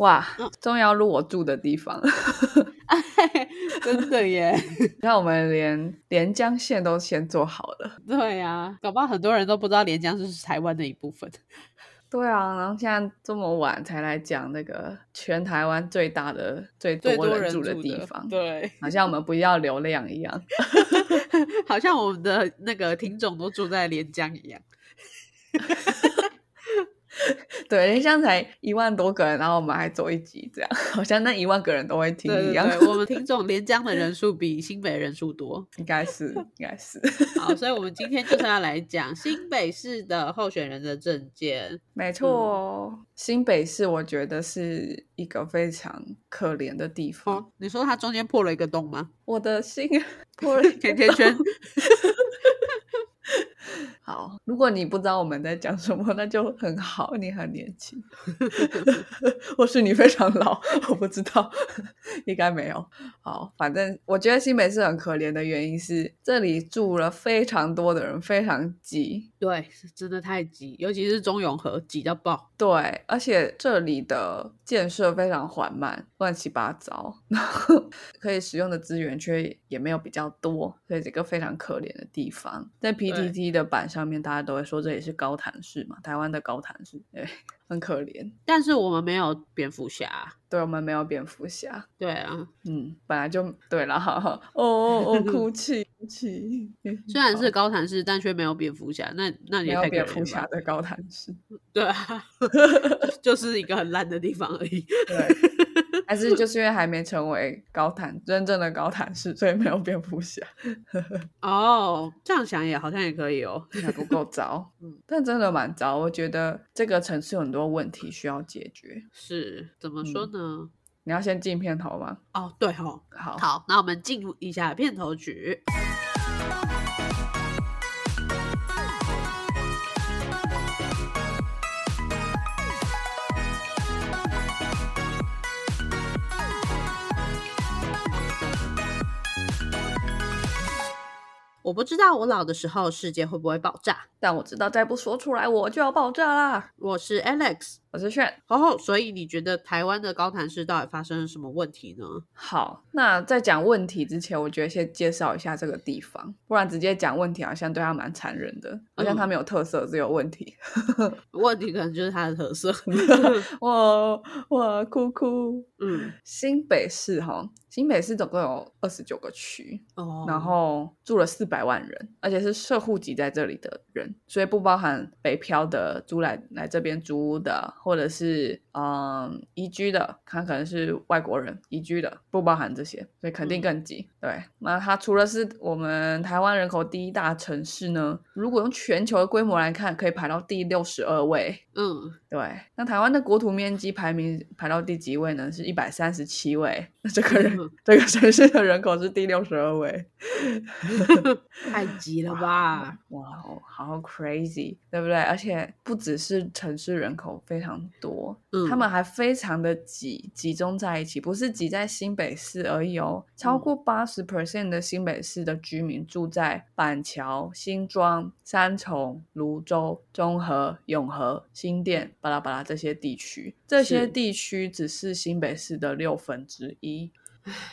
哇，终于要录我住的地方，真的耶！那我们连连江县都先做好了。对呀，搞不好很多人都不知道连江是台湾的一部分。对啊，然后现在这么晚才来讲那个全台湾最大的、最多人住的地方，对，好像我们不要流量一样，好像我们的那个听众都住在连江一样。对，连江才一万多个人，然后我们还做一集，这样好像那一万个人都会听一样。我们听众连江的人数比新北人数多，应该是，应该是。好，所以我们今天就是要来 讲新北市的候选人的证件。没错，新北市我觉得是一个非常可怜的地方。你说它中间破了一个洞吗？我的心破了甜甜圈。好，如果你不知道我们在讲什么，那就很好，你很年轻 或是你非常老，我不知道，应该没有。好，反正我觉得新北市很可怜的原因是，这里住了非常多的人，非常挤。对，真的太挤，尤其是中永和挤到爆。对，而且这里的建设非常缓慢，乱七八糟，然后可以使用的资源却也没有比较多，所以这个非常可怜的地方，在 PTT 的版上。面大家都会说这也是高谈市嘛，台湾的高谈市，对，很可怜。但是我们没有蝙蝠侠，对，我们没有蝙蝠侠，对啊，嗯，本来就对了，哈哈，哦哦哦，哭 泣哭泣。虽然是高谈市，但却没有蝙蝠侠，那那你也蝙蝠侠的高谈市，对啊，就是一个很烂的地方而已，对。还是就是因为还没成为高谈真正的高谈式，所以没有蝙蝠侠。哦，这样想也好像也可以哦，还不够糟。嗯，但真的蛮糟。我觉得这个城市有很多问题需要解决。是怎么说呢？你要先进片头吗？哦，对哦，好好，那我们进入一下片头曲。我不知道我老的时候世界会不会爆炸，但我知道再不说出来我就要爆炸啦。我是 Alex。我是炫，哦，所以你觉得台湾的高谈市到底发生了什么问题呢？好，那在讲问题之前，我觉得先介绍一下这个地方，不然直接讲问题好像对他蛮残忍的，好像他没有特色，只有问题。问题可能就是他的特色。哇哇哭哭。嗯，新北市哈，新北市总共有二十九个区，哦，然后住了四百万人，而且是社户籍在这里的人，所以不包含北漂的租来来这边租屋的。或者是嗯移居的，他可能是外国人移居的，不包含这些，所以肯定更挤。对，那它除了是我们台湾人口第一大城市呢，如果用全球的规模来看，可以排到第六十二位。嗯，对。那台湾的国土面积排名排到第几位呢？是一百三十七位。那这个人这个城市的人口是第六十二位，太急了吧？哇，好 crazy，对不对？而且不只是城市人口非常多，嗯他们还非常的挤，集中在一起，不是挤在新北市而已哦。超过八十 percent 的新北市的居民住在板桥、新庄、三重、泸州、中和、永和、新店、巴拉巴拉这些地区，这些地区只是新北市的六分之一。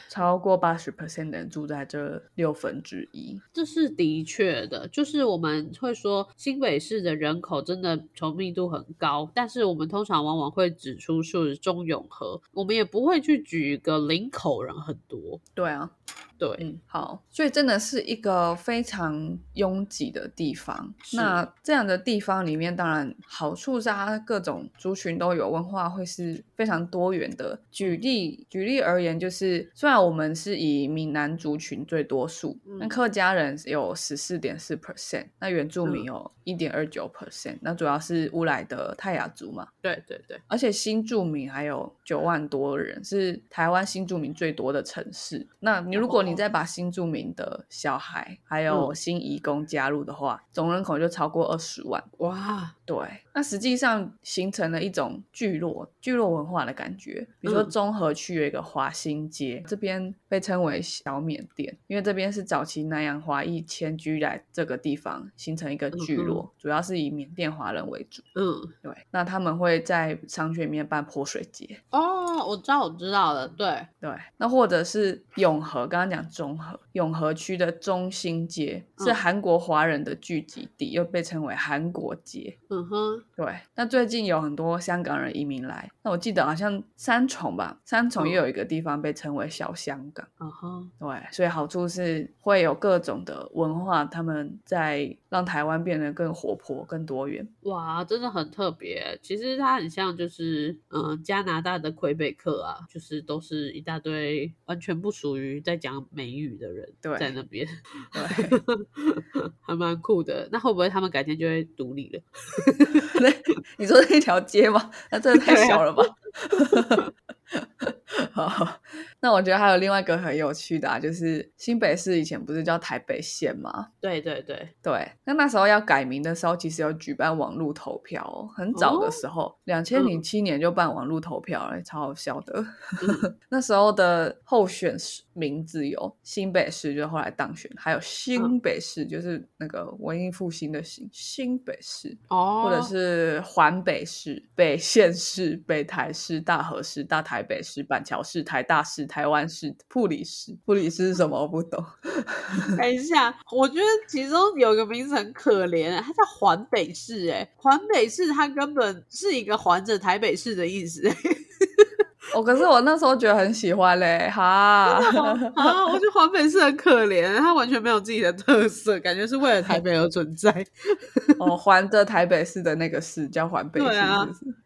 超过八十 percent 的人住在这六分之一，这是的确的。就是我们会说新北市的人口真的稠密度很高，但是我们通常往往会指出是中永和，我们也不会去举一个林口人很多。对啊。对，嗯，好，所以真的是一个非常拥挤的地方。那这样的地方里面，当然好处是它各种族群都有，文化会是非常多元的。举例举例而言，就是虽然我们是以闽南族群最多数，那客家人有十四点四 percent，那原住民有一点二九 percent，那主要是乌来的泰雅族嘛。对对对，而且新住民还有九万多人，是台湾新住民最多的城市。那你如果你再把新住民的小孩还有新移工加入的话，总人口就超过二十万。哇，对，那实际上形成了一种聚落、聚落文化的感觉。比如说中和区有一个华新街，这边被称为小缅甸，因为这边是早期南洋华裔迁居来这个地方，形成一个聚落，主要是以缅甸华人为主。嗯，对。那他们会在商圈里面办泼水节。哦，我知道，我知道了。对对。那或者是永和，刚刚讲中和，永和区的中心街是韩国华人的聚集地，又被称为韩国街。嗯哼，对。那最近有很多香港人移民来，那我记得好像三重吧，三重又有一个地方被称为小香港。嗯哼，对。所以好处是会有各种的文化，他们在让台湾变得更活泼、更多元。哇，真的很特别。其实它很像就是嗯加拿大的魁北克啊，就是都是一大堆完全不属于在讲美语的人在那边，对，还蛮酷的。那会不会他们改天就会独立了？你说那条街吗？那真的太小了吧！好，那我觉得还有另外一个很有趣的啊，就是新北市以前不是叫台北县吗？对对对对。那那时候要改名的时候，其实有举办网络投票，很早的时候，两千零七年就办网络投票了，超好笑的。那时候的候选名字有新北市，就后来当选，还有新北市，就是那个文艺复兴的新新北市哦，或者是环北市、北县市、北台市、大和市、大台北市、板桥市、台大市、台湾市、普里市。普里市是什么？我不懂。等一下，我觉得其中有个名字很可怜，它叫环北市。哎，环北市它根本是一个环着台北市的意思。我可是我那时候觉得很喜欢嘞，哈 啊！我觉得环北是很可怜，它完全没有自己的特色，感觉是为了台北而存在。哦，环着台北市的那个市叫环北市，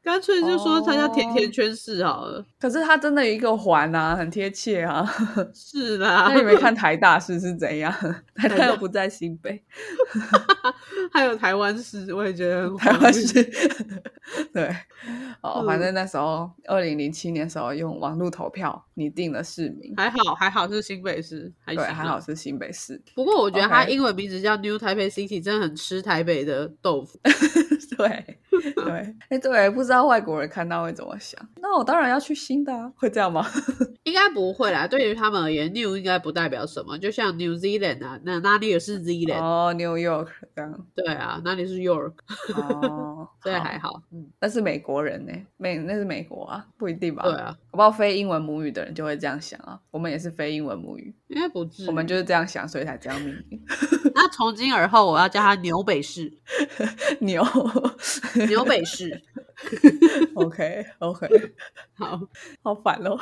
干脆就说它叫甜甜圈市好了。可是它真的一个环啊，很贴切啊。是啦，那你没看台大市是怎样？台大又不在新北，还有台湾市，我也觉得台湾市。对，哦，反正那时候二零零七年时候。用网络投票你定了市民，还好还好是新北市，对，还好是新北市。不过我觉得它英文名字叫 New Taipei City，真的很吃台北的豆腐。对 对，哎对，不知道外国人看到会怎么想？那我当然要去新的啊，会这样吗？应该不会啦，对于他们而言，New 应该不代表什么。就像 New Zealand 啊，那那里也是 Zealand 哦，New York 这样。对啊，那里是 York？哦，这还好。嗯，那是美国人呢，美那是美国啊，不一定吧？对啊，我不知道非英文母语的人就会这样想啊。我们也是非英文母语，应该不至我们就是这样想，所以才这样命名。那从今而后，我要叫他牛北市，牛纽北市。OK OK，好 好烦哦。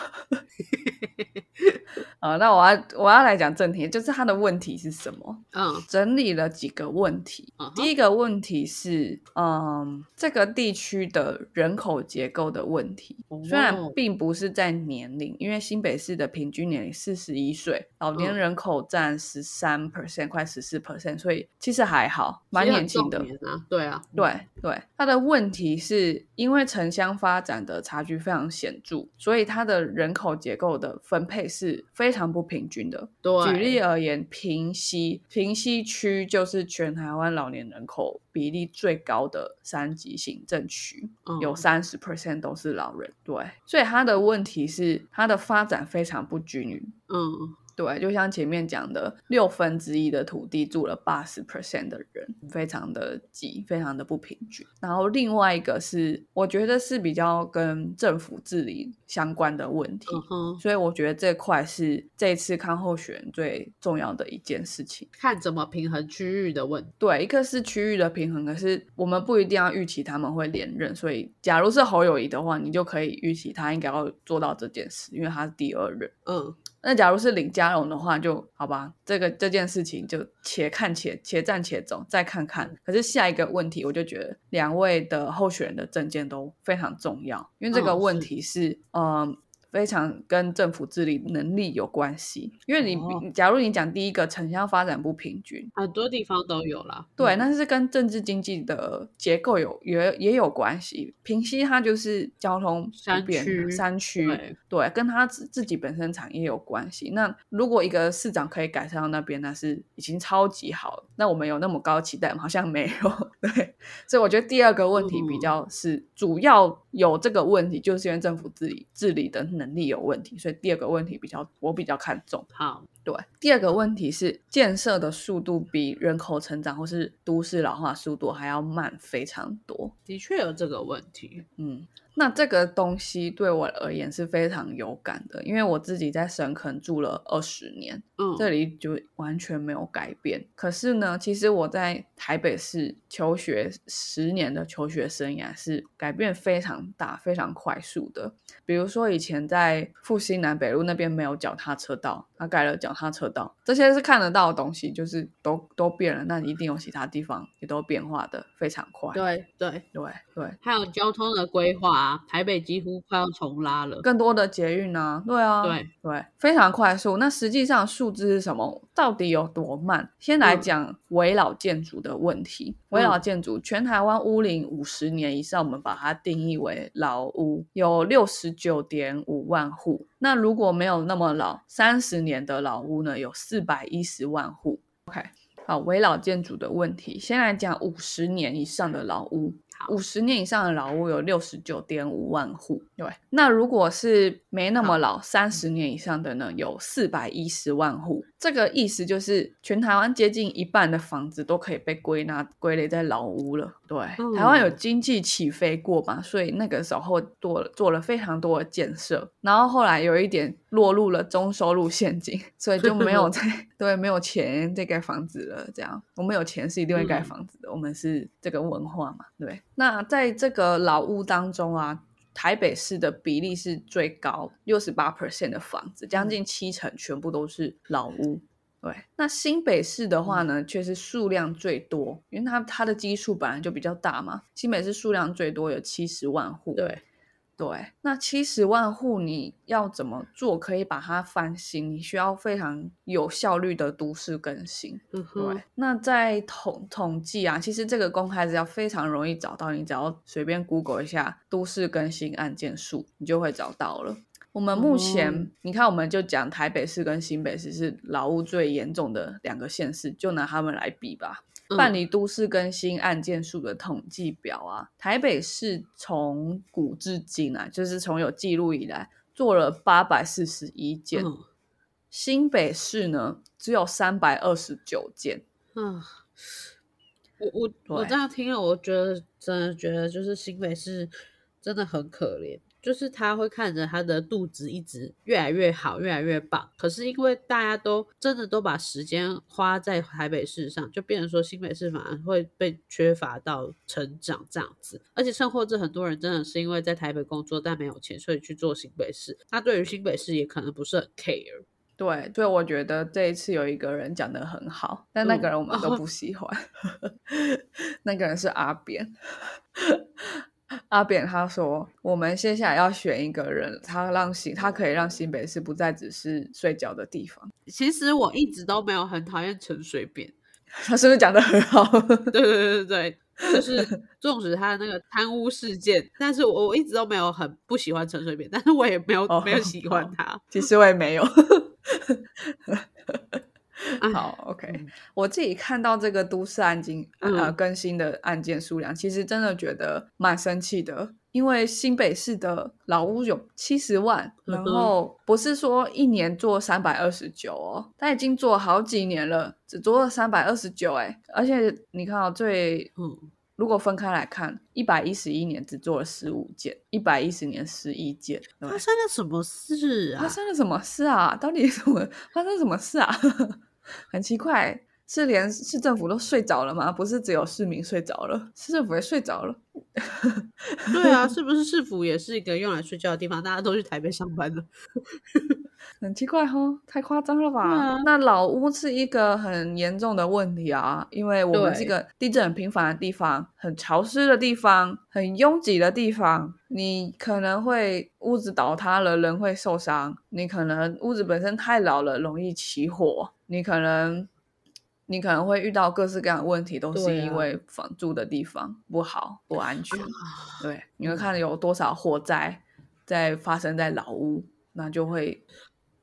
好，那我要我要来讲正题，就是他的问题是什么？嗯，整理了几个问题。第一个问题是，嗯，这个地区的人口结构的问题，虽然并不是在年龄，因为新北市的平均年龄四十一岁，老年人口占十三 percent，快十四 percent，所以其实还好，蛮年轻的。对啊，对对，他的问题是因为城乡发展的差距非常显著，所以它的人口结构的分配是非常不平均的。对举例而言，平西平西区就是全台湾老年人口比例最高的三级行政区，有三十 percent 都是老人。对，所以它的问题是它的发展非常不均匀。嗯。对，就像前面讲的，六分之一的土地住了八十 percent 的人，非常的挤，非常的不平均。然后另外一个是，我觉得是比较跟政府治理相关的问题，所以我觉得这块是这次看候选最重要的一件事情，看怎么平衡区域的问题。对，一个是区域的平衡，可是我们不一定要预期他们会连任，所以假如是侯友谊的话，你就可以预期他应该要做到这件事，因为他是第二任。嗯。那假如是领加荣的话，就好吧。这个这件事情就且看且且战且走，再看看。可是下一个问题，我就觉得两位的候选人的证件都非常重要，因为这个问题是，嗯，非常跟政府治理能力有关系。因为你假如你讲第一个城乡发展不平均，很多地方都有啦。对，那是跟政治经济的结构有也也有关系。平西它就是交通山区，山区对，跟它自自己本身产业有关系。那如果一个市长可以改善到那边，那是已经超级好。那我们有那么高期待吗？好像没有。对，所以我觉得第二个问题比较是主要有这个问题，就是因为政府治理治理的能力有问题。所以第二个问题比较我比较看重。好，对，第二个问题是建设的速度比人口成长或是都市老化速度还要慢非常多。的确有这个问题。嗯。那这个东西对我而言是非常有感的，因为我自己在深坑住了二十年，嗯，这里就完全没有改变。可是呢，其实我在台北市求学十年的求学生涯是改变非常大、非常快速的。比如说，以前在复兴南北路那边没有脚踏车道，他改了脚踏车道，这些是看得到的东西，就是都都变了。那一定有其他地方也都变化的非常快。对对对对，还有交通的规划，台北几乎快要重拉了，更多的捷运啊，对啊，对对，非常快速。那实际上数字是什么？到底有多慢？先来讲围老建筑的问题。围老建筑，全台湾屋龄五十年以上，我们把它定义为老屋，有六十。九点五万户，那如果没有那么老，三十年的老屋呢，有四百一十万户。OK，好，围老建筑的问题，先来讲五十年以上的老屋。五十年以上的老屋有六十九点五万户，对。那如果是没那么老，三十年以上的呢，有四百一十万户。这个意思就是，全台湾接近一半的房子都可以被归纳归类在老屋了。对，台湾有经济起飞过嘛，所以那个时候做做了非常多的建设，然后后来有一点落入了中收入陷阱，所以就没有 再 对没有钱再盖房子了。这样，我们有钱是一定会盖房子的，我们是这个文化嘛，对。那在这个老屋当中啊。台北市的比例是最高，六十八 percent 的房子，将近七成全部都是老屋。对，那新北市的话呢，却是数量最多，因为它它的基数本来就比较大嘛。新北市数量最多，有七十万户。对。对，那七十万户你要怎么做可以把它翻新？你需要非常有效率的都市更新。嗯对，那在统统计啊，其实这个公开资料非常容易找到，你只要随便 Google 一下都市更新案件数，你就会找到了。我们目前，你看，我们就讲台北市跟新北市是劳务最严重的两个县市，就拿他们来比吧。办理都市更新案件数的统计表啊，台北市从古至今啊，就是从有记录以来做了八百四十一件，新北市呢只有三百二十九件。嗯，我我我这样听了，我觉得真的觉得就是新北市真的很可怜。就是他会看着他的肚子一直越来越好，越来越棒。可是因为大家都真的都把时间花在台北市上，就变成说新北市反而会被缺乏到成长这样子。而且甚或者很多人真的是因为在台北工作但没有钱，所以去做新北市。他对于新北市也可能不是很 care。对，所以我觉得这一次有一个人讲的很好，但那个人我们都不喜欢。那个人是阿扁。阿扁他说：“我们接下来要选一个人，他让新，他可以让新北市不再只是睡觉的地方。”其实我一直都没有很讨厌陈水扁，他是不是讲的很好？对对对对对，就是 纵使他的那个贪污事件，但是我我一直都没有很不喜欢陈水扁，但是我也没有没有喜欢他。其实我也没有。好，OK，我自己看到这个都市案件呃更新的案件数量，其实真的觉得蛮生气的，因为新北市的老屋有七十万，然后不是说一年做三百二十九哦，他已经做好几年了，只做了三百二十九，哎，而且你看哦，最嗯，如果分开来看，一百一十一年只做了十五件，一百一十年十一件，发生了什么事？啊？发生了什么事啊？到底什么发生什么事啊？很奇怪，是连市政府都睡着了吗？不是只有市民睡着了，市政府也睡着了。对啊，是不是市府也是一个用来睡觉的地方？大家都去台北上班了。很奇怪哈，太夸张了吧？那老屋是一个很严重的问题啊，因为我们这个地震很频繁的地方，很潮湿的地方，很拥挤的地方，你可能会屋子倒塌了，人会受伤；你可能屋子本身太老了，容易起火；你可能你可能会遇到各式各样的问题，都是因为房住的地方不好、不安全。对，你会看有多少火灾在发生在老屋。那就会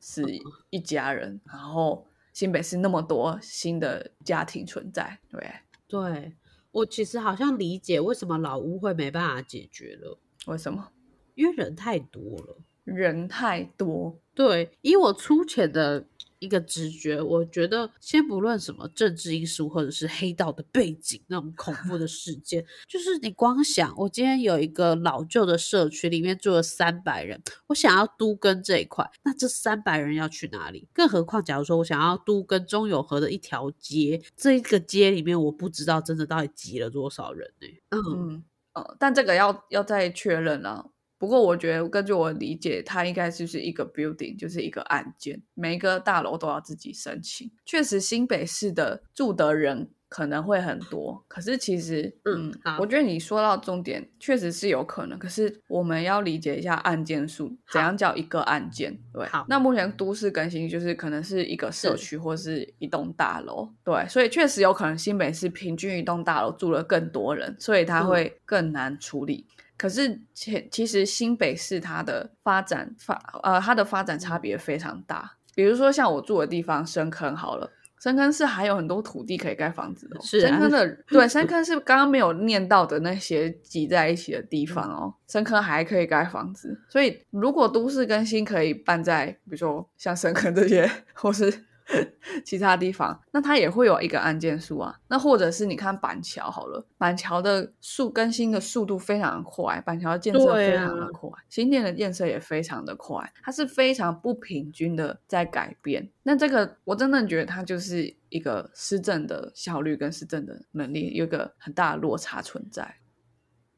是一家人，然后新北市那么多新的家庭存在，对对，我其实好像理解为什么老屋会没办法解决了，为什么？因为人太多了，人太多，对，以我粗浅的。一个直觉，我觉得先不论什么政治因素或者是黑道的背景那种恐怖的 事件，就是你光想，我今天有一个老旧的社区，里面住了三百人，我想要都跟这一块，那这三百人要去哪里？更何况，假如说我想要都跟中永和的一条街，这一个街里面，我不知道真的到底挤了多少人呢？嗯嗯，但这个要要再确认了。不过我觉得，根据我理解，它应该就是一个 building，就是一个案件，每一个大楼都要自己申请。确实，新北市的住的人可能会很多，可是其实，嗯，我觉得你说到重点，确实是有可能。可是我们要理解一下案件数，怎样叫一个案件？对，好那目前都市更新就是可能是一个社区或是一栋大楼，对，所以确实有可能新北市平均一栋大楼住了更多人，所以它会更难处理。可是，其其实新北市它的发展发呃，它的发展差别非常大。比如说，像我住的地方深坑好了，深坑是还有很多土地可以盖房子的。是深坑的，对，深坑是刚刚没有念到的那些挤在一起的地方哦。深坑还可以盖房子，所以如果都市更新可以办在，比如说像深坑这些，或是。其他地方，那它也会有一个案件数啊。那或者是你看板桥好了，板桥的速更新的速度非常快，板桥的建设非常的快，新店的建设也非常的快，它是非常不平均的在改变。那这个我真的觉得它就是一个施政的效率跟施政的能力有一个很大的落差存在，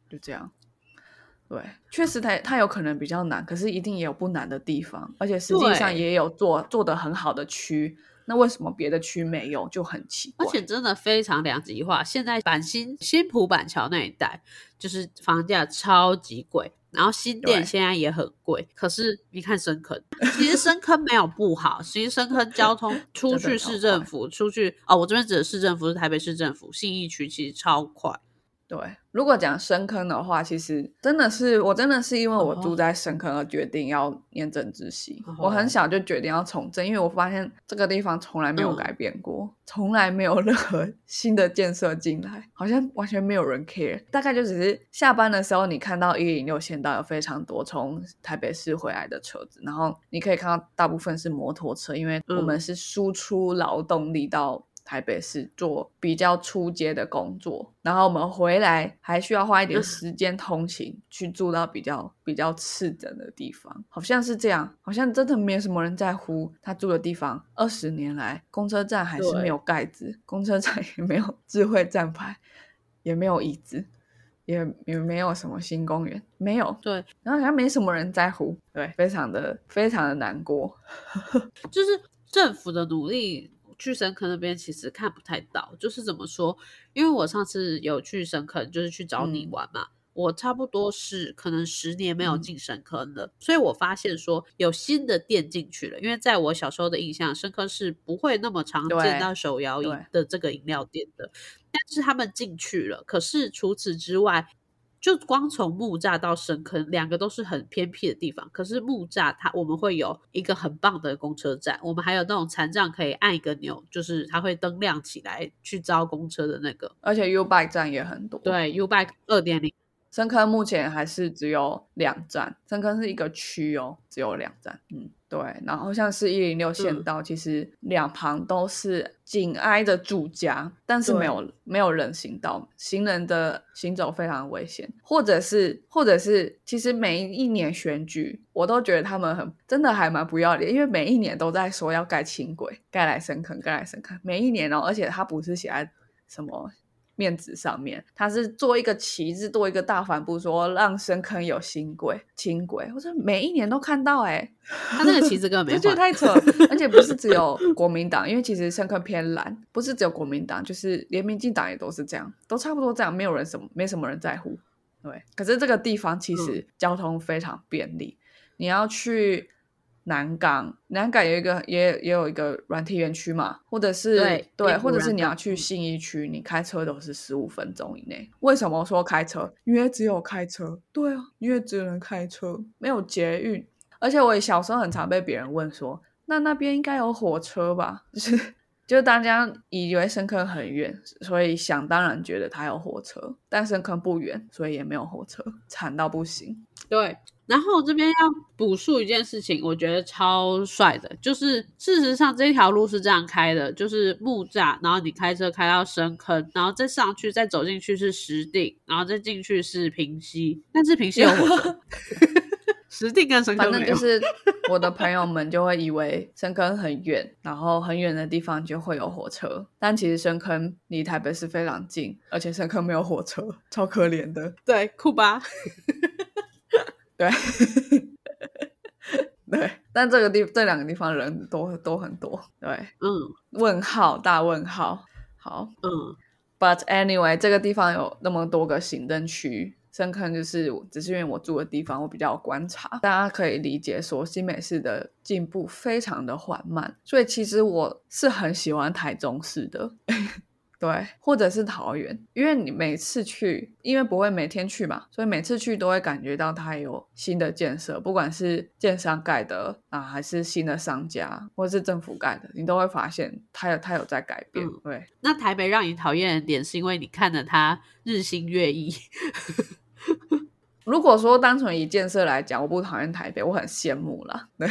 就这样。对，确实它它有可能比较难，可是一定也有不难的地方，而且实际上也有做做的很好的区。那为什么别的区没有，就很奇怪。而且真的非常两极化。现在板新新浦板桥那一带，就是房价超级贵，然后新店现在也很贵。可是你看深坑，其实深坑没有不好，其实深坑交通 出去市政府，出去哦，我这边指的市政府是台北市政府信义区，其实超快。对，如果讲深坑的话，其实真的是我真的是因为我住在深坑而决定要念政治系。我很小就决定要从政，因为我发现这个地方从来没有改变过，从来没有任何新的建设进来，好像完全没有人 care。大概就只是下班的时候，你看到一零六线道有非常多从台北市回来的车子，然后你可以看到大部分是摩托车，因为我们是输出劳动力到。台北市做比较出街的工作，然后我们回来还需要花一点时间通勤，去住到比较比较次等的地方，好像是这样，好像真的没有什么人在乎他住的地方。二十年来，公车站还是没有盖子，公车站也没有智慧站牌，也没有椅子，也也没有什么新公园，没有。对，然后好像没什么人在乎，对，非常的非常的难过，就是政府的努力。去深坑那边其实看不太到，就是怎么说？因为我上次有去深坑，就是去找你玩嘛。我差不多是可能十年没有进深坑了，所以我发现说有新的店进去了。因为在我小时候的印象，深坑是不会那么常见到手摇饮的这个饮料店的，但是他们进去了。可是除此之外，就光从木栅到深坑，两个都是很偏僻的地方。可是木栅它我们会有一个很棒的公车站，我们还有那种残障可以按一个钮，就是它会灯亮起来去招公车的那个。而且 U Bike 站也很多。对，U Bike 二点零。深坑目前还是只有两站，深坑是一个区哦，只有两站。嗯，对。然后像是一零六线道，其实两旁都是紧挨着住家，但是没有没有人行道，行人的行走非常危险。或者是或者是，其实每一年选举，我都觉得他们很真的还蛮不要脸，因为每一年都在说要盖轻轨，盖来深坑，盖来深坑，每一年哦，而且他不是写在什么。面子上面，他是做一个旗帜，做一个大帆布，说让深坑有新轨、轻轨。我说每一年都看到，哎，他那个旗帜根本 没换，太扯。而且不是只有国民党，因为其实深坑偏蓝，不是只有国民党，就是连民进党也都是这样，都差不多这样，没有人什么，没什么人在乎。对，可是这个地方其实交通非常便利，你要去。南港，南港有一个，也也有一个软体园区嘛，或者是对，或者是你要去信义区，你开车都是十五分钟以内。为什么说开车？因为只有开车。对啊，因为只能开车，没有捷运。而且我也小时候很常被别人问说，那那边应该有火车吧？就是就是大家以为深坑很远，所以想当然觉得它有火车，但深坑不远，所以也没有火车，惨到不行。对。然后这边要补述一件事情，我觉得超帅的，就是事实上这条路是这样开的，就是木栅，然后你开车开到深坑，然后再上去，再走进去是石碇，然后再进去是平溪，但是平溪有火车，石碇跟深坑反正就是我的朋友们就会以为深坑很远，然后很远的地方就会有火车，但其实深坑离台北市非常近，而且深坑没有火车，超可怜的。对，酷吧？对，对，但这个地这两个地方人都都很多，对，嗯，问号大问号，好，嗯，But anyway，这个地方有那么多个行政区，深坑就是只是因为我住的地方，我比较观察，大家可以理解说新美市的进步非常的缓慢，所以其实我是很喜欢台中市的。对，或者是桃园，因为你每次去，因为不会每天去嘛，所以每次去都会感觉到它有新的建设，不管是建商盖的啊，还是新的商家，或者是政府盖的，你都会发现它有它有在改变。对，那台北让你讨厌的点是因为你看着它日新月异。如果说单纯以建设来讲，我不讨厌台北，我很羡慕啦。对，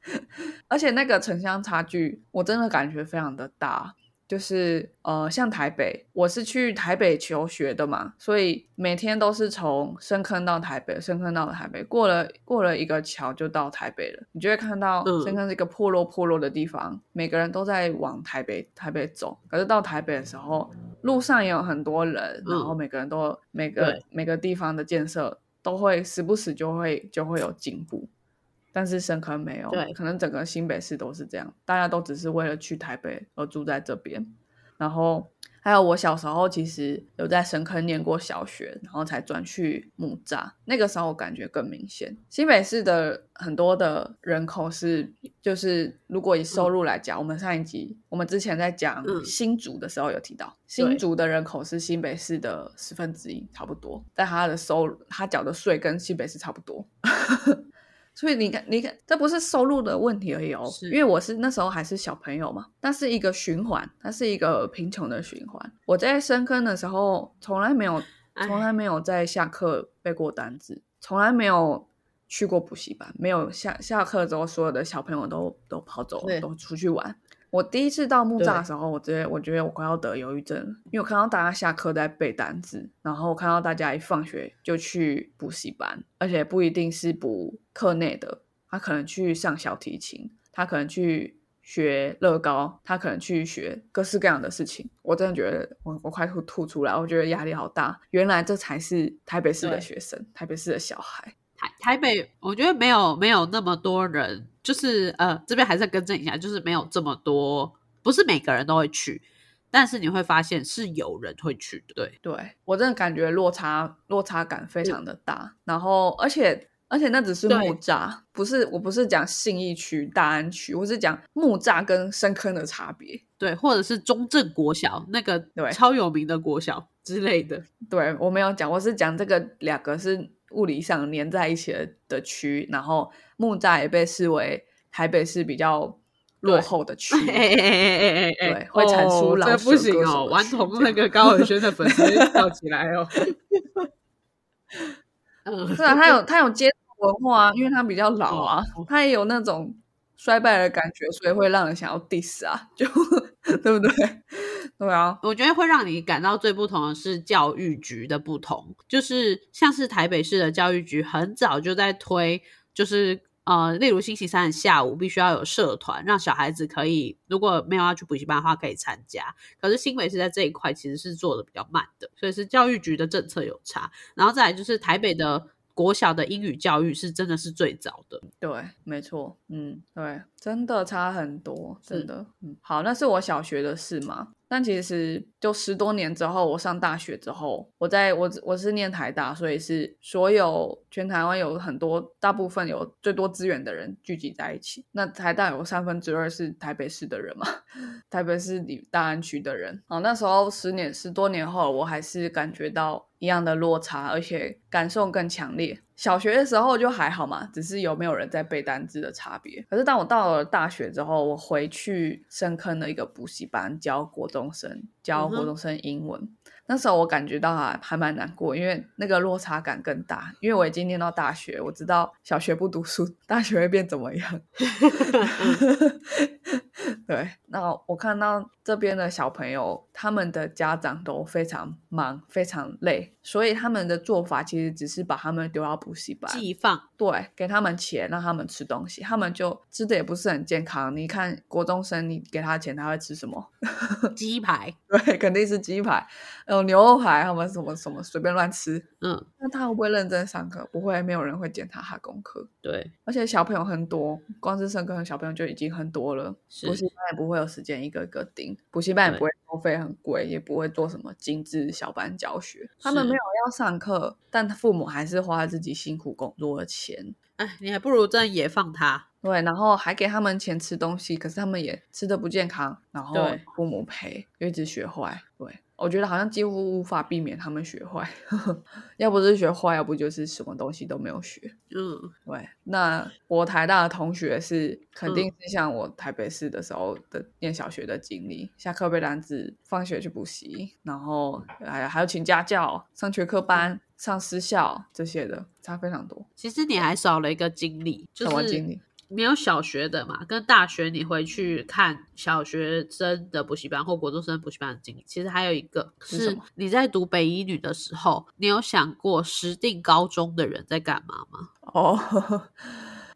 而且那个城乡差距，我真的感觉非常的大。就是呃，像台北，我是去台北求学的嘛，所以每天都是从深坑到台北，深坑到台北，过了过了一个桥就到台北了。你就会看到深坑是一个破落破落的地方，每个人都在往台北台北走。可是到台北的时候，路上也有很多人，然后每个人都每个每个地方的建设都会时不时就会就会有进步。但是深坑没有，对，可能整个新北市都是这样，大家都只是为了去台北而住在这边。然后还有我小时候其实有在深坑念过小学，然后才转去木栅，那个时候我感觉更明显。新北市的很多的人口是，就是如果以收入来讲，我们上一集我们之前在讲新竹的时候有提到，新竹的人口是新北市的十分之一，差不多，但他的收入他缴的税跟新北市差不多。所以你看，你看，这不是收入的问题而已哦，因为我是那时候还是小朋友嘛，那是一个循环，它是一个贫穷的循环。我在深坑的时候，从来没有，从来没有在下课背过单词，从来没有去过补习班，没有下下课之后，所有的小朋友都都跑走，都出去玩。我第一次到木栅的时候，我直接我觉得我快要得忧郁症，因为我看到大家下课在背单词，然后我看到大家一放学就去补习班，而且不一定是补课内的，他可能去上小提琴，他可能去学乐高，他可能去学各式各样的事情。我真的觉得我我快吐吐出来，我觉得压力好大。原来这才是台北市的学生，台北市的小孩。台台北，我觉得没有没有那么多人，就是呃，这边还是更正一下，就是没有这么多，不是每个人都会去，但是你会发现是有人会去的。对，对我真的感觉落差落差感非常的大，然后而且而且那只是木栅，不是我不是讲信义区、大安区，我是讲木栅跟深坑的差别，对，或者是中正国小那个对超有名的国小之类的，对我没有讲，我是讲这个两个是。物理上连在一起的的区，然后木栅也被视为台北市比较落后的区，对，会产出老不行哦，顽童那个高尔轩的粉丝 跳起来哦。嗯，是啊，他有他有街头文化，啊因为他比较老啊，他也有那种衰败的感觉，所以会让人想要 diss 啊，就 对不对？对啊，我觉得会让你感到最不同的是教育局的不同，就是像是台北市的教育局很早就在推，就是呃，例如星期三的下午必须要有社团，让小孩子可以如果没有要去补习班的话可以参加。可是新北市在这一块其实是做的比较慢的，所以是教育局的政策有差。然后再来就是台北的。国小的英语教育是真的是最早的，对，没错，嗯，对，真的差很多，真的，嗯，好，那是我小学的事嘛。但其实就十多年之后，我上大学之后，我在我我是念台大，所以是所有全台湾有很多大部分有最多资源的人聚集在一起。那台大有三分之二是台北市的人嘛？台北市里大安区的人。哦，那时候十年十多年后，我还是感觉到一样的落差，而且感受更强烈。小学的时候就还好嘛，只是有没有人在背单词的差别。可是当我到了大学之后，我回去深坑的一个补习班教国中生，教国中生英文。那时候我感觉到还还蛮难过，因为那个落差感更大。因为我已经念到大学，我知道小学不读书，大学会变怎么样。对，那我看到这边的小朋友，他们的家长都非常忙，非常累，所以他们的做法其实只是把他们丢到补习班寄放，对，给他们钱让他们吃东西，他们就吃的也不是很健康。你看国中生，你给他钱，他会吃什么？鸡排，对，肯定是鸡排，有牛肉排，他们什么什么随便乱吃。嗯，那他会不会认真上课？不会，没有人会检查他功课。对，而且小朋友很多，光是上课的小朋友就已经很多了。补习班也不会有时间一个个盯，补习班也不会收费很贵，也不会做什么精致小班教学。他们没有要上课，但父母还是花自己辛苦工作的钱。哎，你还不如这样也放他。对，然后还给他们钱吃东西，可是他们也吃的不健康，然后父母赔，又一直学坏。对。我觉得好像几乎无法避免他们学坏，要不是学坏，要不就是什么东西都没有学。嗯，对。那我台大的同学是肯定是像我台北市的时候的念小学的经历，下课背单词，放学去补习，然后还还要请家教，上学科班，上私校这些的，差非常多。其实你还少了一个经历，什么经历？没有小学的嘛，跟大学你回去看小学生的补习班或国中生补习班的经历，其实还有一个是你在读北医女的时候，你有想过实定高中的人在干嘛吗？哦，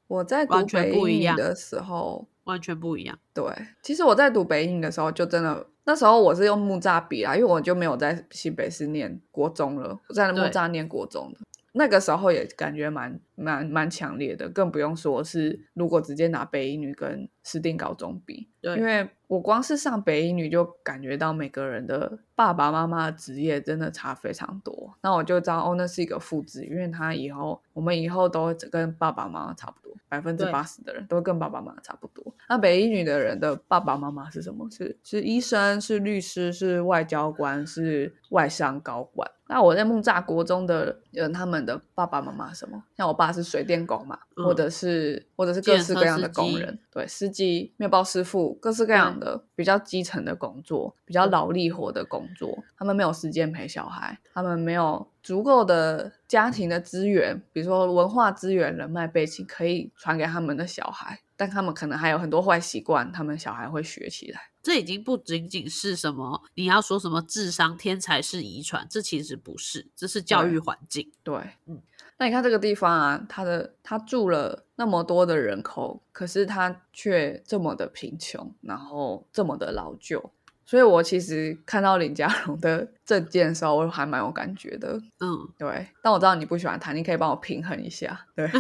我在读北一女的时候完全不一样。对，其实我在读北影的时候，就真的那时候我是用木栅比啦，因为我就没有在西北市念国中了，我在木栅念国中的。那个时候也感觉蛮蛮蛮强烈的，更不用说是如果直接拿北一女跟私定高中比，对，因为我光是上北一女就感觉到每个人的爸爸妈妈的职业真的差非常多，那我就知道哦，那是一个复制，因为他以后我们以后都跟爸爸妈妈差不多，百分之八十的人都跟爸爸妈妈差不多。那北一女的人的爸爸妈妈是什么？是是医生，是律师，是外交官，是外商高管。那我在木栅国中的人，他们的爸爸妈妈什么？像我爸是水电工嘛，或者是或者是各式各样的工人，对，司机、面包师傅，各式各样的比较基层的工作，比较劳力活的工作，他们没有时间陪小孩，他们没有足够的家庭的资源，比如说文化资源、人脉背景，可以传给他们的小孩。但他们可能还有很多坏习惯，他们小孩会学起来。这已经不仅仅是什么你要说什么智商天才是遗传，这其实不是，这是教育环境。对，嗯，那你看这个地方啊，他的他住了那么多的人口，可是他却这么的贫穷，然后这么的老旧。所以我其实看到林家荣的证件的时候，我还蛮有感觉的。嗯，对。但我知道你不喜欢他，你可以帮我平衡一下。对，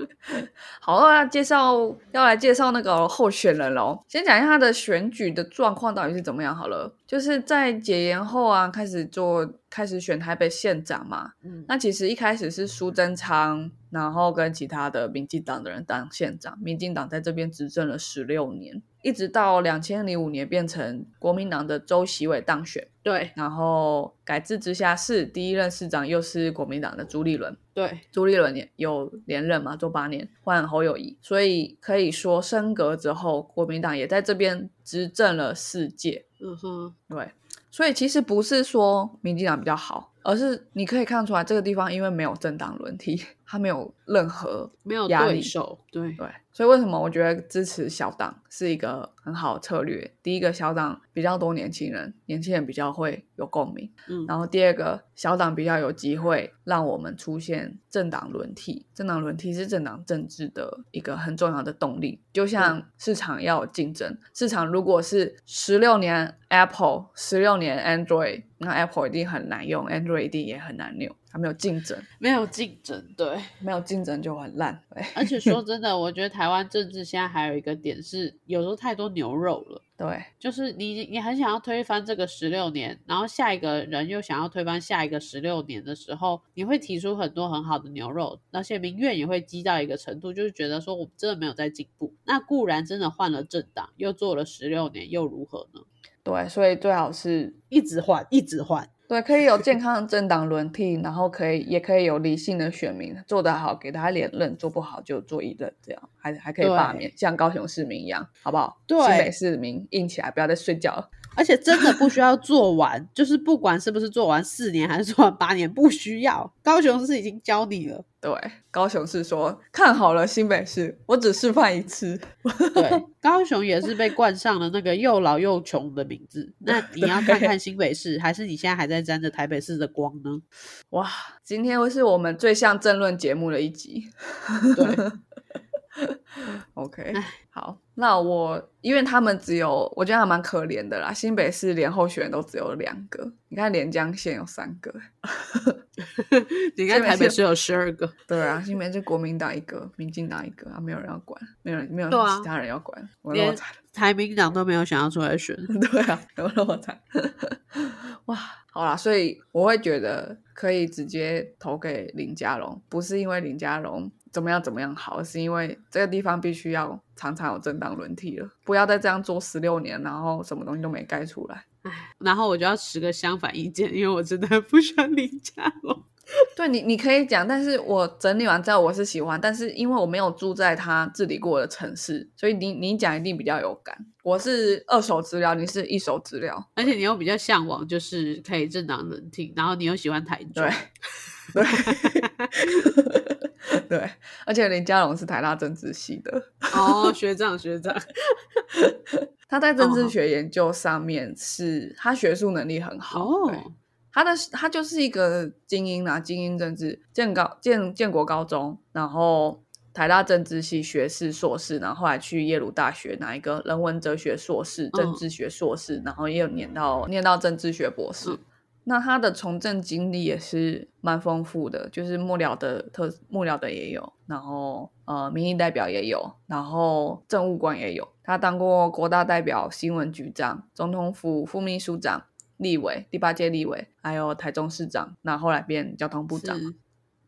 好，要介绍要来介绍那个候选人喽。先讲一下他的选举的状况到底是怎么样好了。就是在解严后啊，开始做开始选台北县长嘛。嗯，那其实一开始是苏贞昌，然后跟其他的民进党的人当县长。民进党在这边执政了十六年。一直到两千零五年变成国民党的周习伟当选，对，然后改制直辖市第一任市长又是国民党的朱立伦，对，朱立伦也有连任嘛，做八年换侯友谊，所以可以说升格之后，国民党也在这边执政了四届，嗯哼，对，所以其实不是说民进党比较好。而是你可以看出来这个地方因为没有政党轮替，它没有任何没有对手，对对。所以为什么我觉得支持小党是一个很好的策略？第一个，小党比较多年轻人，年轻人比较会有共鸣。嗯，然后第二个，小党比较有机会让我们出现政党轮替。政党轮替是政党政治的一个很重要的动力。就像市场要有竞争，市场如果是十六年 Apple，十六年 Android，那 Apple 一定很难用，Android 一定也很难用。它没有竞争，没有竞争，对，没有竞争就很烂。而且说 真的，我觉得台湾政治现在还有一个点是，有时候太多牛肉了。对，就是你你很想要推翻这个十六年，然后下一个人又想要推翻下一个十六年的时候，你会提出很多很好的牛肉，而且民怨也会积到一个程度，就是觉得说我们真的没有在进步。那固然真的换了政党，又做了十六年，又如何呢？对，所以最好是一直换，一直换。对，可以有健康的政党轮替，然后可以也可以有理性的选民，做得好给他连任，做不好就做一任，这样还还可以罢免，像高雄市民一样，好不好？对，新北市民硬起来，不要再睡觉了。而且真的不需要做完，就是不管是不是做完四年还是做完八年，不需要。高雄市已经教你了。对，高雄市说看好了新北市，我只示范一次。对，高雄也是被冠上了那个又老又穷的名字。那你要看看新北市，还是你现在还在沾着台北市的光呢？哇，今天会是我们最像政论节目的一集。对。OK，好，那我因为他们只有，我觉得还蛮可怜的啦。新北市连候选人都只有两个，你看连江县有三个 你看台北市有十二个。对啊，新北是国民党一个，民进党一个，啊，没有人要管，没有人，没有其他人要管，我连台民党都没有想要出来选。对啊，有那么惨。哇，好啦，所以我会觉得可以直接投给林佳龙，不是因为林佳龙。怎么样？怎么样好？是因为这个地方必须要常常有震荡轮替了，不要再这样做十六年，然后什么东西都没盖出来。唉，然后我就要持个相反意见，因为我真的不喜欢林家龙。对你，你可以讲，但是我整理完之后我是喜欢，但是因为我没有住在他治理过的城市，所以你你讲一定比较有感。我是二手资料，你是一手资料，而且你又比较向往，就是可以正常人听，然后你又喜欢台中。对。对，而且林佳龙是台大政治系的哦，学长学长，他在政治学研究上面是他学术能力很好哦，他的他就是一个精英啊，精英政治建高建建国高中，然后台大政治系学士硕士，然后后来去耶鲁大学拿一个人文哲学硕士、政治学硕士，然后也有念到念到政治学博士。那他的从政经历也是蛮丰富的，就是幕僚的特幕僚的也有，然后呃民意代表也有，然后政务官也有。他当过国大代表、新闻局长、总统府副秘书长、立委第八届立委，还有台中市长。那后来变交通部长，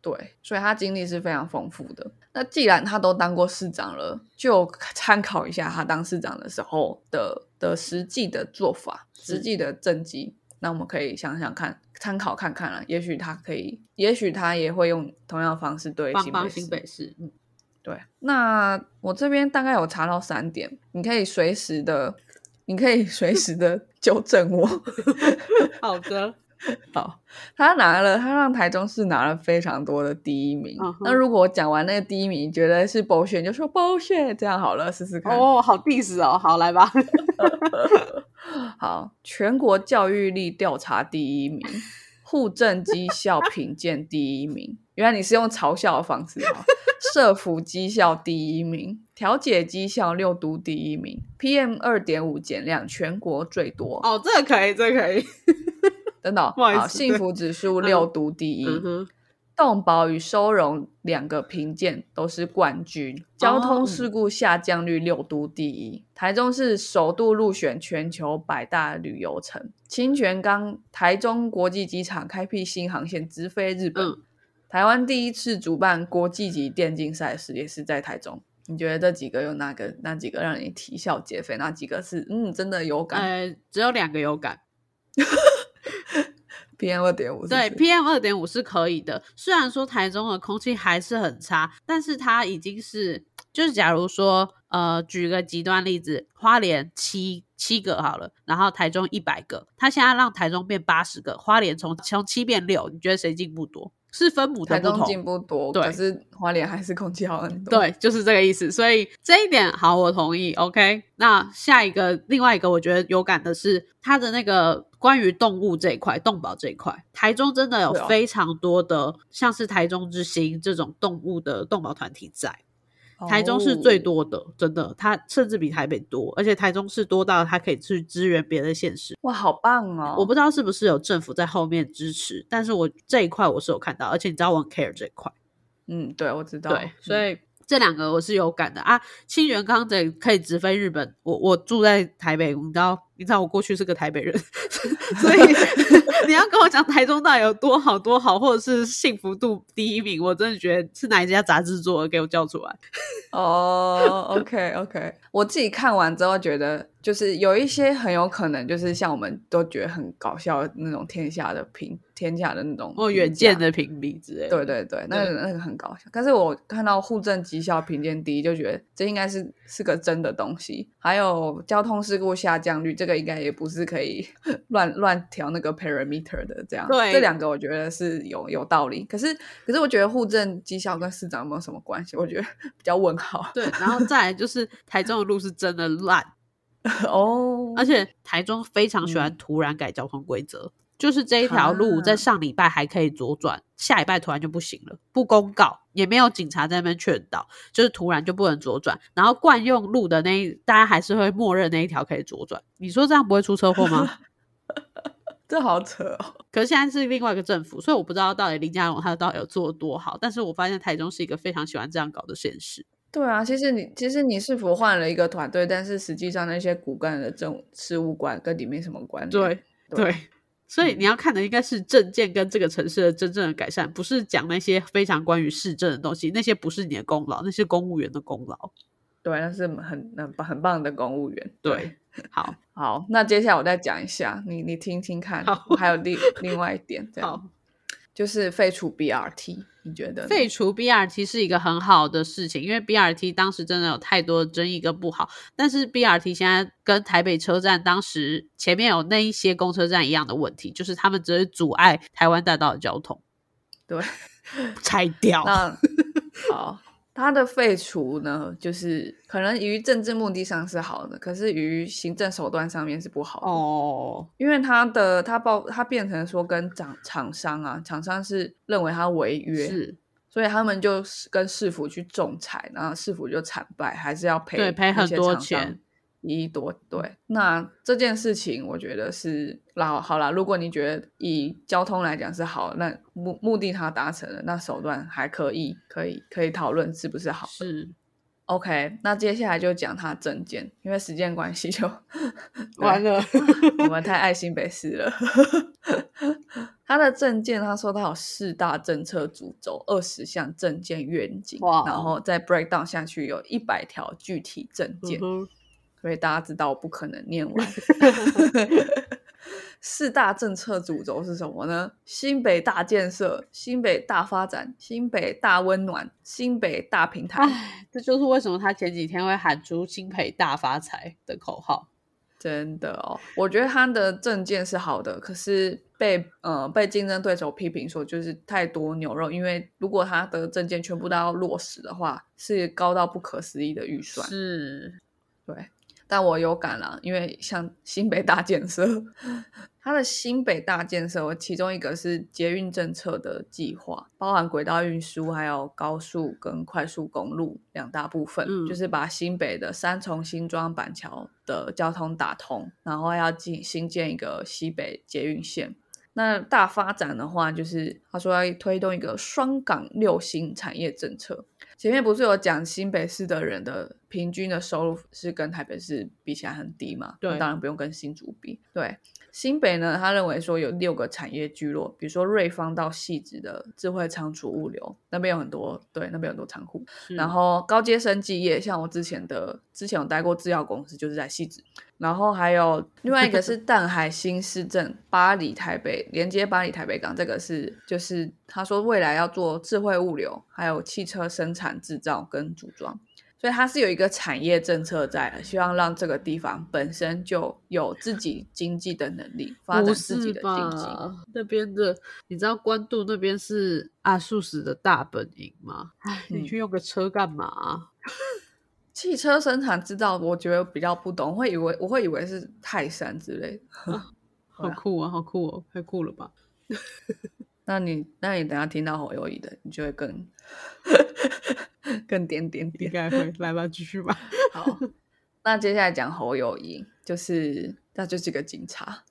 对，所以他经历是非常丰富的。那既然他都当过市长了，就参考一下他当市长的时候的的实际的做法、实际的政绩。那我们可以想想看，参考看看了，也许他可以，也许他也会用同样的方式对新北市。嗯，对。那我这边大概有查到三点，你可以随时的，你可以随时的纠正我。好的。好，他拿了，他让台中市拿了非常多的第一名。那如果我讲完那个第一名，觉得是 bullshit，就说 bullshit，这样好了，试试看。哦，好 diss 哦，好来吧。好，全国教育力调查第一名，户政绩效评鉴第一名。原来你是用嘲笑的方式哦！社服绩效第一名，调解绩效六都第一名，PM 二点五减量全国最多。哦，这个可以，这个可以。真的好，幸福指数六都第一，动保与收容两个评鉴都是冠军，交通事故下降率六都第一，台中市首度入选全球百大旅游城，清泉岗台中国际机场开辟新航线直飞日本，台湾第一次主办国际级电竞赛事也是在台中。你觉得这几个有哪个？哪几个让你啼笑皆非？哪几个是嗯真的有感？呃，只有两个有感。PM 二点五对 PM 二点五是可以的。虽然说台中的空气还是很差，但是它已经是就是假如说呃举个极端例子，花莲七七个好了，然后台中一百个，他现在让台中变八十个，花莲从从七变六，你觉得谁进步多？是分母的不同，进步多，可是花莲还是空气好很多。对，就是这个意思。所以这一点好，我同意。OK，那下一个另外一个我觉得有感的是它的那个关于动物这一块，动保这一块，台中真的有非常多的像是台中之星这种动物的动保团体在。台中是最多的，真的，它甚至比台北多，而且台中是多到它可以去支援别的县市。哇，好棒哦！我不知道是不是有政府在后面支持，但是我这一块我是有看到，而且你知道我很 care 这一块。嗯，对，我知道。对，所以这两个我是有感的啊。清源康这可以直飞日本，我我住在台北，你知道，你知道我过去是个台北人，所以。你要跟我讲台中到底有多好多好，或者是幸福度第一名，我真的觉得是哪一家杂志做的，给我叫出来。哦，OK OK，我自己看完之后觉得。就是有一些很有可能，就是像我们都觉得很搞笑那种天下的评天下的那种哦远见的评比之类，对对对，那个那个很搞笑。但是我看到户政绩效评鉴第一，就觉得这应该是是个真的东西。还有交通事故下降率，这个应该也不是可以 乱乱调那个 parameter 的。这样，对这两个我觉得是有有道理。可是可是我觉得户政绩效跟市长有没有什么关系？我觉得 比较问号。对，然后再来就是台中的路是真的烂。哦，而且台中非常喜欢突然改交通规则，就是这一条路在上礼拜还可以左转，下礼拜突然就不行了，不公告也没有警察在那边劝导，就是突然就不能左转，然后惯用路的那一大家还是会默认那一条可以左转，你说这样不会出车祸吗？这好扯哦！可是现在是另外一个政府，所以我不知道到底林佳龙他到底有做多好，但是我发现台中是一个非常喜欢这样搞的县市。对啊，其实你其实你是否换了一个团队，但是实际上那些骨干的政事务官跟你没什么关系。对对，所以你要看的应该是政见跟这个城市的真正的改善，不是讲那些非常关于市政的东西，那些不是你的功劳，那是公务员的功劳。对，那是很很很棒的公务员。对，好 好，那接下来我再讲一下，你你听听看，还有另另外一点，这样 就是废除 BRT。你觉得废除 BRT 是一个很好的事情，因为 BRT 当时真的有太多争议跟不好。但是 BRT 现在跟台北车站当时前面有那一些公车站一样的问题，就是他们只是阻碍台湾大道的交通。对，拆掉。好。它的废除呢，就是可能于政治目的上是好的，可是于行政手段上面是不好的哦。因为它的它报它变成说跟厂厂商啊，厂商是认为它违约，是，所以他们就跟市府去仲裁，然后市府就惨败，还是要赔对赔很多钱。一多对，那这件事情我觉得是老好了。如果你觉得以交通来讲是好，那目目的它达成了，那手段还可以，可以可以讨论是不是好。是，OK。那接下来就讲他证件，因为时间关系就 完了。我们太爱新北市了。他的证件，他说他有四大政策主轴，二十项证件愿景，然后再 break down 下去有一百条具体证件。所以大家知道我不可能念完。四大政策主轴是什么呢？新北大建设、新北大发展、新北大温暖、新北大平台。这就是为什么他前几天会喊出“新北大发财”的口号。真的哦，我觉得他的政见是好的，可是被呃被竞争对手批评说就是太多牛肉，因为如果他的政见全部都要落实的话，是高到不可思议的预算。是，对。但我有感了，因为像新北大建设，它的新北大建设，我其中一个是捷运政策的计划，包含轨道运输，还有高速跟快速公路两大部分，就是把新北的三重、新庄、板桥的交通打通，然后要进新建一个西北捷运线。那大发展的话，就是他说要推动一个双港六星产业政策。前面不是有讲新北市的人的平均的收入是跟台北市比起来很低嘛？对，当然不用跟新竹比。对，新北呢，他认为说有六个产业聚落，比如说瑞芳到细致的智慧仓储物流那边有很多，对，那边有很多仓库。然后高阶生技业，像我之前的之前有待过制药公司，就是在细致。然后还有另外一个是淡海新市镇，巴黎台北连接巴黎台北港，这个是就是他说未来要做智慧物流，还有汽车生产制造跟组装。所以它是有一个产业政策在的，希望让这个地方本身就有自己经济的能力，发展自己的经济。那边的，你知道关渡那边是阿素史的大本营吗？你去用个车干嘛？汽车生产制造，我觉得比较不懂，会以为我会以为是泰山之类。好酷啊，好酷哦，太酷了吧！那你那你等下听到侯友谊的，你就会更更点点点，应该会来吧，继续吧。好，那接下来讲侯友谊，就是他就是个警察，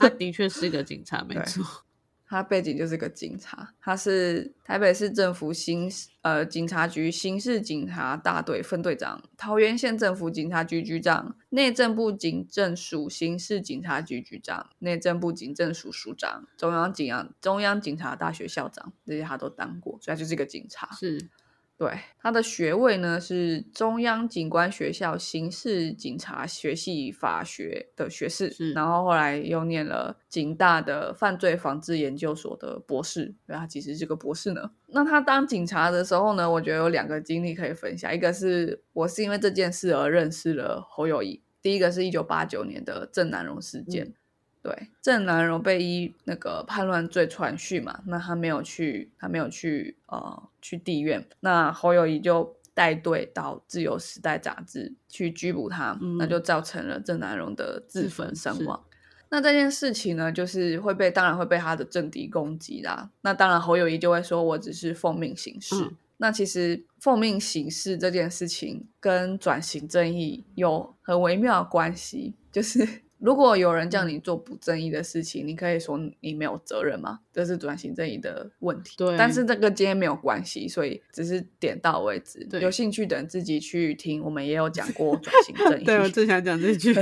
他 的确是个警察，没错。他背景就是个警察，他是台北市政府刑呃警察局刑事警察大队分队长，桃园县政府警察局局长，内政部警政署刑事警察局局长，内政部警政署署长，中央警央中央警察大学校长，这些他都当过，所以他就是一个警察。是。对，他的学位呢是中央警官学校刑事警察学系法学的学士，然后后来又念了警大的犯罪防治研究所的博士，对他其实是个博士呢。那他当警察的时候呢，我觉得有两个经历可以分享，一个是我是因为这件事而认识了侯友谊，第一个是一九八九年的郑南荣事件。对，郑南荣被依那个叛乱罪传讯嘛，那他没有去，他没有去，呃，去地院。那侯友谊就带队到《自由时代》杂志去拘捕他，那就造成了郑南荣的自焚身亡。那这件事情呢，就是会被，当然会被他的政敌攻击啦。那当然侯友谊就会说，我只是奉命行事。那其实奉命行事这件事情跟转型正义有很微妙的关系，就是。如果有人叫你做不正义的事情，你可以说你没有责任吗？这是转型正义的问题。对，但是这个今天没有关系，所以只是点到为止。有兴趣的人自己去听，我们也有讲过转型正义。对我正想讲这句。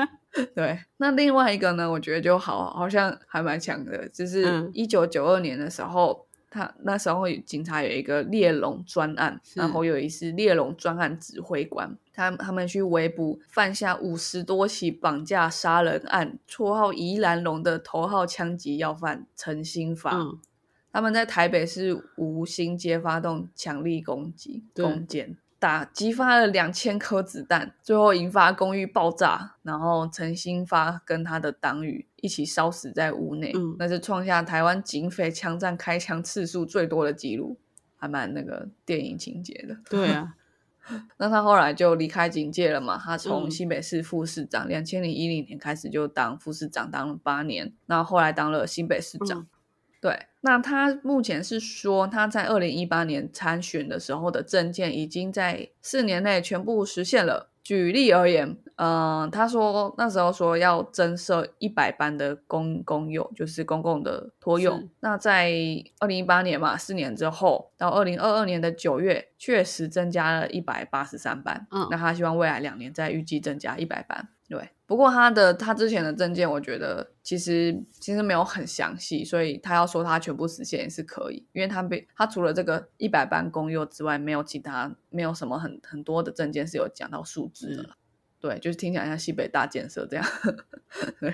对，那另外一个呢？我觉得就好，好像还蛮强的，就是一九九二年的时候。他那时候警察有一个猎龙专案，然后有一次猎龙专案指挥官，他他们去围捕犯下五十多起绑架杀人案，绰号宜兰龙的头号枪击要犯陈新发，他们在台北市吴兴街发动强力攻击攻坚。打激发了两千颗子弹，最后引发公寓爆炸，然后陈新发跟他的党羽一起烧死在屋内，那是创下台湾警匪枪战开枪次数最多的记录，还蛮那个电影情节的。对啊，那他后来就离开警界了嘛，他从新北市副市长，两千零一零年开始就当副市长，当了八年，那后来当了新北市长。对，那他目前是说他在二零一八年参选的时候的证件已经在四年内全部实现了。举例而言，嗯，他说那时候说要增设一百班的公公用，就是公共的托用。那在二零一八年嘛，四年之后到二零二二年的九月，确实增加了一百八十三班。嗯，那他希望未来两年再预计增加一百班。对，不过他的他之前的证件，我觉得其实其实没有很详细，所以他要说他全部实现也是可以，因为他被他除了这个一百班公幼之外，没有其他没有什么很很多的证件是有讲到数字的了。对，就是听起来像西北大建设这样。对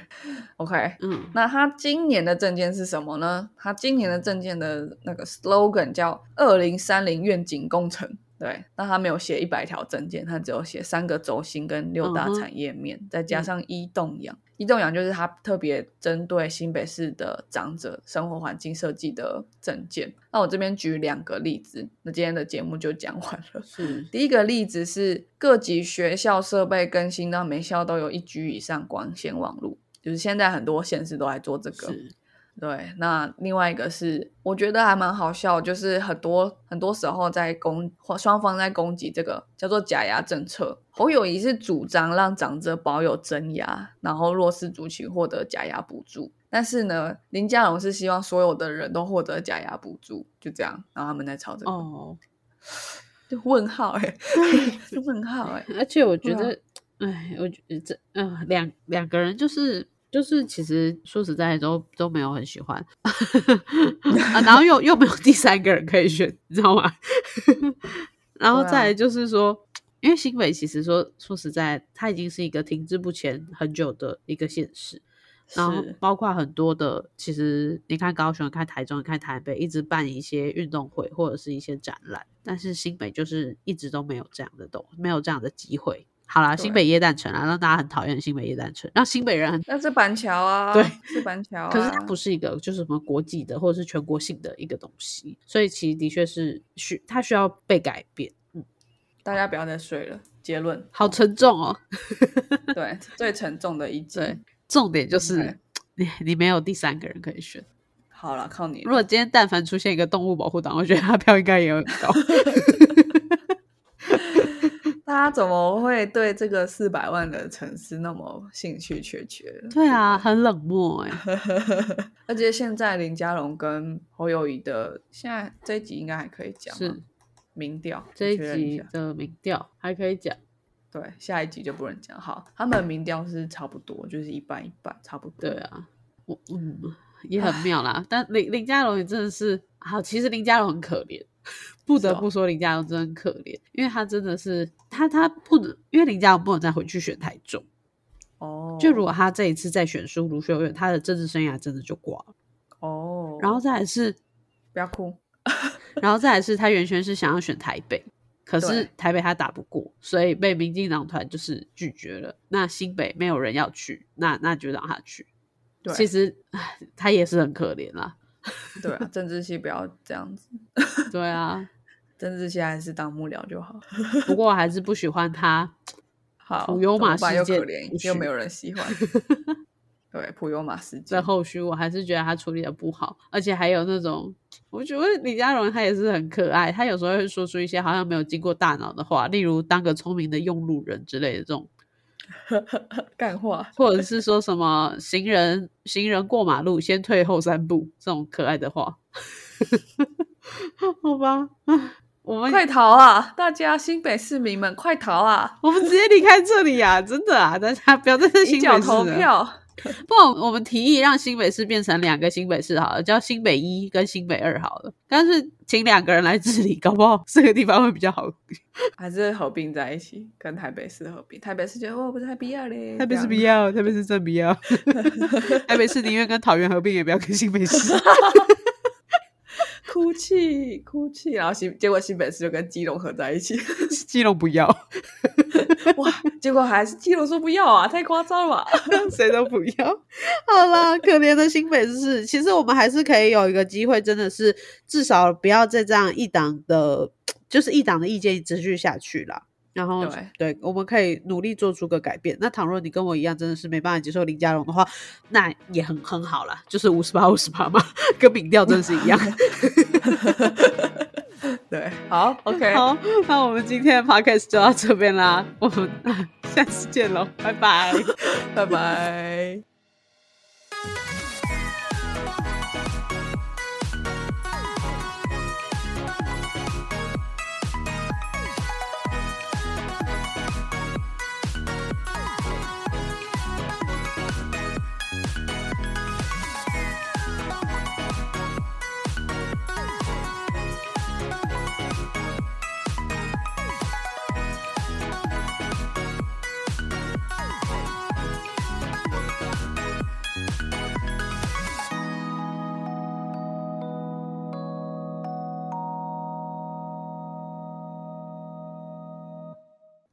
，OK，嗯，那他今年的证件是什么呢？他今年的证件的那个 slogan 叫“二零三零愿景工程”。对，那他没有写一百条证件，他只有写三个轴心跟六大产业面，再加上一栋养。一栋养就是他特别针对新北市的长者生活环境设计的证件。那我这边举两个例子，那今天的节目就讲完了。是，第一个例子是各级学校设备更新到每校都有一 G 以上光纤网络，就是现在很多县市都在做这个。对，那另外一个是，我觉得还蛮好笑，就是很多很多时候在攻双方在攻击这个叫做假牙政策。侯友谊是主张让长者保有真牙，然后弱势族群获得假牙补助。但是呢，林佳龙是希望所有的人都获得假牙补助，就这样，然后他们在吵这个。哦，就问号哎，问号哎，而且我觉得，哎，我觉得这嗯，两两个人就是。就是其实说实在都都没有很喜欢，啊，然后又又没有第三个人可以选，你知道吗？然后再来就是说，因为新北其实说说实在，它已经是一个停滞不前很久的一个现实。然后包括很多的，其实你看高雄、看台中、看台北，一直办一些运动会或者是一些展览，但是新北就是一直都没有这样的东，没有这样的机会。好啦，新北耶诞城啊，让大家很讨厌新北耶诞城，让新北人很那是板桥啊，对，是板桥，可是它不是一个就是什么国际的或者是全国性的一个东西，所以其实的确是需它需要被改变。嗯，大家不要再睡了。结论好沉重哦，对，最沉重的一 集。对，重点就是 你你没有第三个人可以选。好了，靠你。如果今天但凡出现一个动物保护党，我觉得他票应该也很高。大家怎么会对这个四百万的城市那么兴趣缺缺？对啊，很冷漠哎。而且现在林佳龙跟侯友谊的，现在这一集应该还可以讲。是民调，这一集的民调还可以讲。对，下一集就不能讲。好，他们民调是差不多，就是一半一半，差不多。对啊，我嗯也很妙啦。但林林佳龙也真的是好，其实林佳龙很可怜。不得不说，林佳龙真的很可怜，因为他真的是他他不能，因为林佳龙不能再回去选台中哦。就如果他这一次再选输卢秀燕，他的政治生涯真的就挂了哦。然后再来是不要哭，然后再来是他原先是想要选台北，可是台北他打不过，所以被民进党团就是拒绝了。那新北没有人要去，那那就让他去。其实他也是很可怜啦。对啊，政治系不要这样子。对啊，政治系还是当幕僚就好。不过我还是不喜欢他。好，普悠马事件又没有人喜欢。对，普悠马事件在后续，我还是觉得他处理的不好，而且还有那种，我觉得李佳荣他也是很可爱，他有时候会说出一些好像没有经过大脑的话，例如当个聪明的用路人之类的这种。干话，或者是说什么行人行人过马路先退后三步这种可爱的话，好吧，我们快逃啊！大家新北市民们快逃啊！我们直接离开这里呀！真的啊，大家不要在这新北投票。不，我们提议让新北市变成两个新北市好了，叫新北一跟新北二好了。但是请两个人来治理，搞不好这个地方会比较好。还是合并在一起，跟台北市合并。台北市觉得我不太必要嘞，台北市必要，台北市真必要。台北市宁愿跟桃园合并，也不要跟新北市。哭泣，哭泣，然后新结果新北市就跟基隆合在一起，基隆不要，哇！结果还是基隆说不要啊，太夸张了吧？谁都不要。好啦，可怜的新北市，其实我们还是可以有一个机会，真的是至少不要再这样一党的，就是一党的意见持续下去了。然后，对，我们可以努力做出个改变。那倘若你跟我一样，真的是没办法接受林家龙的话，那也很很好啦，就是五十八五十八嘛，跟民调真的是一样。对，好，OK，好，那我们今天的 Podcast 就到这边啦，我们下次见喽，拜拜，拜拜。